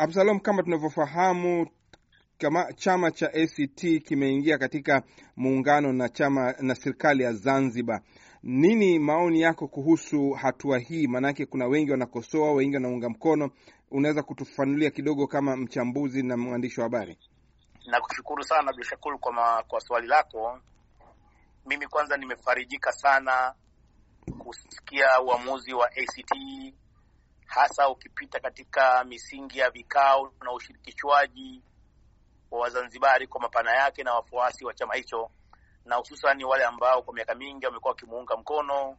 Absalom, kama tunavyofahamu kama chama cha ACT kimeingia katika muungano na chama na serikali ya Zanzibar. Nini maoni yako kuhusu hatua hii? Maanake kuna wengi wanakosoa, wengi wanaunga mkono. Unaweza kutufanulia kidogo kama mchambuzi na mwandishi wa habari? Nakushukuru sana Abdushakur kwa, kwa swali lako. Mimi kwanza nimefarijika sana kusikia uamuzi wa ACT, hasa ukipita katika misingi ya vikao na ushirikishwaji wa Wazanzibari kwa mapana yake na wafuasi wa chama hicho, na hususani wale ambao kwa miaka mingi wamekuwa wakimuunga mkono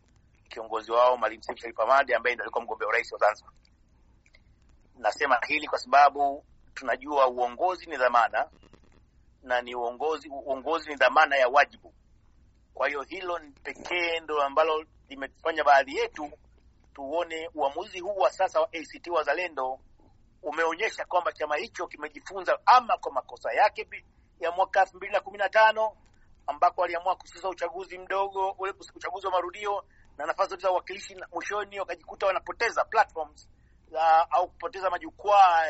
kiongozi wao Maalim Seif Sharif Hamad ambaye ndiye alikuwa mgombea urais wa Zanzibar. Nasema hili kwa sababu tunajua uongozi ni dhamana na ni uongozi, uongozi ni dhamana ya wajibu. Kwa hiyo hilo pekee ndo ambalo limefanya baadhi yetu tuone uamuzi huu wa sasa wa ACT Wazalendo umeonyesha kwamba chama hicho kimejifunza ama kwa makosa yake ya mwaka elfu mbili na kumi na tano ambako waliamua kususa uchaguzi mdogo ule uchaguzi wa marudio na nafasi zote za uwakilishi, mwishoni wakajikuta wanapoteza platforms la, au kupoteza majukwaa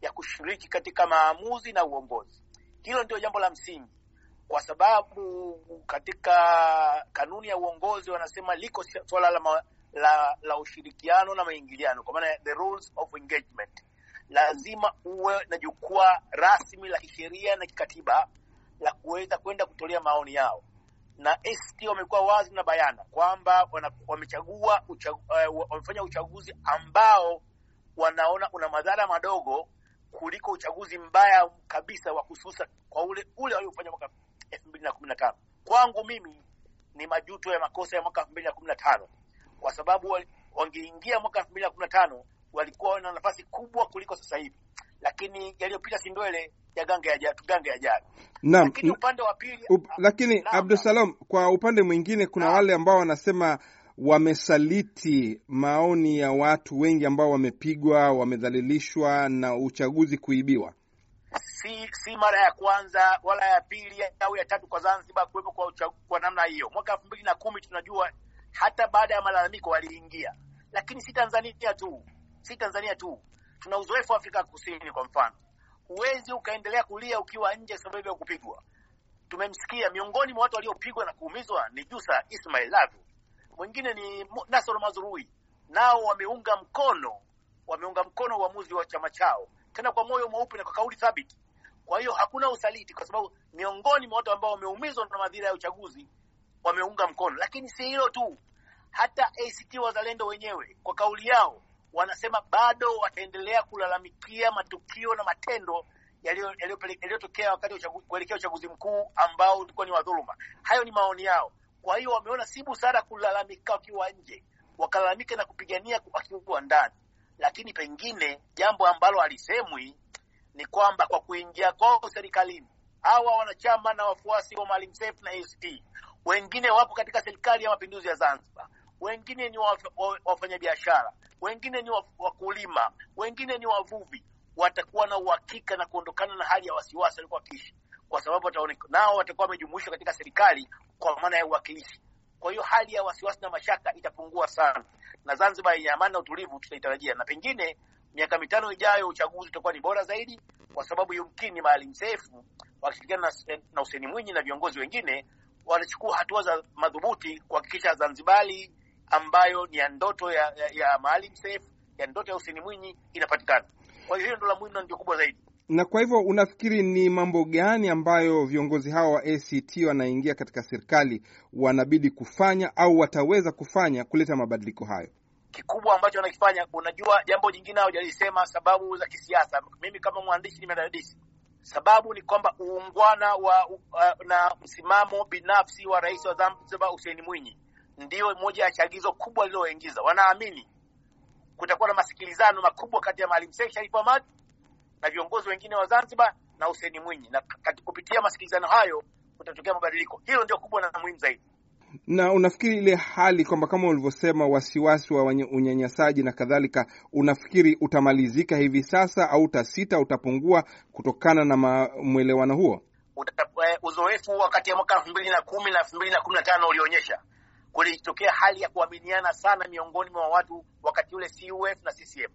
ya kushiriki katika maamuzi na uongozi. Hilo ndio jambo la msingi, kwa sababu katika kanuni ya uongozi wanasema liko suala la, la, la ushirikiano na maingiliano, kwa maana the rules of engagement. Lazima uwe na jukwaa rasmi la kisheria na kikatiba la kuweza kwenda kutolea maoni yao, na ACT wamekuwa wazi na bayana kwamba wamechagua uchagu, uh, wamefanya uchaguzi ambao wanaona una madhara madogo kuliko uchaguzi mbaya kabisa wa kususa kwa ule ule waliofanya mwaka elfu mbili na kumi na tano. Kwangu mimi ni majuto ya makosa ya mwaka elfu mbili na kumi na tano kwa sababu wangeingia mwaka elfu mbili na kumi na tano walikuwa na nafasi kubwa kuliko sasa hivi, lakini yaliyopita si ndwele ya gange ya gange ya jana. Naam, lakini upande wa pili up, lakini Abdusalam, kwa upande mwingine kuna na wale ambao wanasema wamesaliti maoni ya watu wengi ambao wamepigwa, wamedhalilishwa na uchaguzi kuibiwa. Si si mara ya kwanza wala ya pili au ya tatu kwa Zanzibar kuwepo kwa, kwa namna hiyo. Mwaka elfu mbili na kumi tunajua hata baada ya malalamiko waliingia, lakini si Tanzania tu si Tanzania tu, tuna uzoefu Afrika Kusini. Kwa mfano, huwezi ukaendelea kulia ukiwa nje sababu ya kupigwa. Tumemsikia miongoni mwa watu waliopigwa na kuumizwa ni Jusa Ismail Lavu, mwingine ni Nasor Mazrui, nao wameunga mkono wameunga mkono uamuzi wa chama chao, tena kwa moyo mweupe na kwa kauli thabiti. Kwa hiyo hakuna usaliti, kwa sababu miongoni mwa watu ambao wameumizwa na madhira ya uchaguzi wameunga mkono. Lakini si hilo tu, hata ACT Wazalendo wenyewe kwa kauli yao wanasema bado wataendelea kulalamikia matukio na matendo yaliyotokea wakati kuelekea uchaguzi mkuu ambao ulikuwa ni wadhuluma. Hayo ni maoni yao. Kwa hiyo wameona si busara kulalamika wakiwa nje, wakalalamika na kupigania wakiwa ndani. Lakini pengine jambo ambalo halisemwi ni kwamba kwa kuingia kwao serikalini, hawa wanachama na wafuasi wa Maalim Seif na ACT wengine wapo katika serikali ya mapinduzi ya Zanzibar, wengine ni wafanyabiashara. Wengine ni wakulima, wengine ni wavuvi. Watakuwa na uhakika na kuondokana na hali ya wasiwasi walikuwa wakiishi, kwa sababu nao watakuwa wamejumuishwa katika serikali kwa maana ya uwakilishi. Kwa hiyo hali ya wasiwasi na mashaka itapungua sana, na Zanzibar yenye amani na utulivu tutaitarajia, na pengine miaka mitano ijayo uchaguzi utakuwa ni bora zaidi, kwa sababu yumkini Maalim Seif wakishirikiana na Hussein Mwinyi na viongozi wengine wanachukua hatua za madhubuti kuhakikisha Zanzibari ambayo ni ya ndoto ya, ya, ya Maalim Seif ya ndoto ya Hussein Mwinyi inapatikana. Kwa hiyo hiyo ndio la muhimu na ndio kubwa zaidi. Na kwa hivyo unafikiri ni mambo gani ambayo viongozi hawa wa ACT wanaingia katika serikali wanabidi kufanya au wataweza kufanya kuleta mabadiliko hayo? Kikubwa ambacho wanakifanya, unajua, jambo jingine hawajalisema, sababu za kisiasa. Mimi kama mwandishi nimedadisi, sababu ni kwamba uungwana wa uh, na msimamo binafsi wa rais wa Zanzibar Hussein Mwinyi ndio moja ya chagizo kubwa lililoingiza. Wanaamini kutakuwa na masikilizano makubwa kati ya Maalim Seif Sharif Hamad na viongozi wengine wa Zanzibar na Hussein Mwinyi, na kupitia masikilizano hayo kutatokea mabadiliko. Hilo ndio kubwa na muhimu zaidi. Na unafikiri ile hali kwamba kama ulivyosema, wasiwasi wa unyanyasaji na kadhalika, unafikiri utamalizika hivi sasa au utasita, utapungua kutokana na mwelewano huo? Uzoefu wakati ya mwaka elfu mbili na kumi na elfu mbili na kumi na tano ulionyesha kulitokea hali ya kuaminiana sana miongoni mwa watu wakati ule CUF na CCM,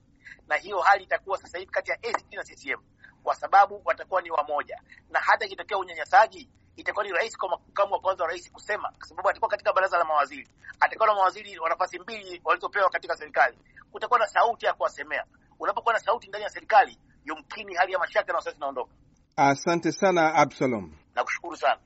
na hiyo hali itakuwa sasa hivi kati ya ACT na CCM kwa sababu watakuwa ni wamoja, na hata ikitokea unyanyasaji itakuwa ni rahisi kwa makamu wa kwanza wa rais kusema, kwa sababu atakuwa katika baraza la mawaziri, atakuwa na mawaziri wa nafasi mbili walizopewa katika serikali, kutakuwa na sauti ya kuwasemea. Unapokuwa na sauti ndani ya serikali, yumkini hali ya mashaka na wasiwasi inaondoka. Asante sana Absalom, nakushukuru sana.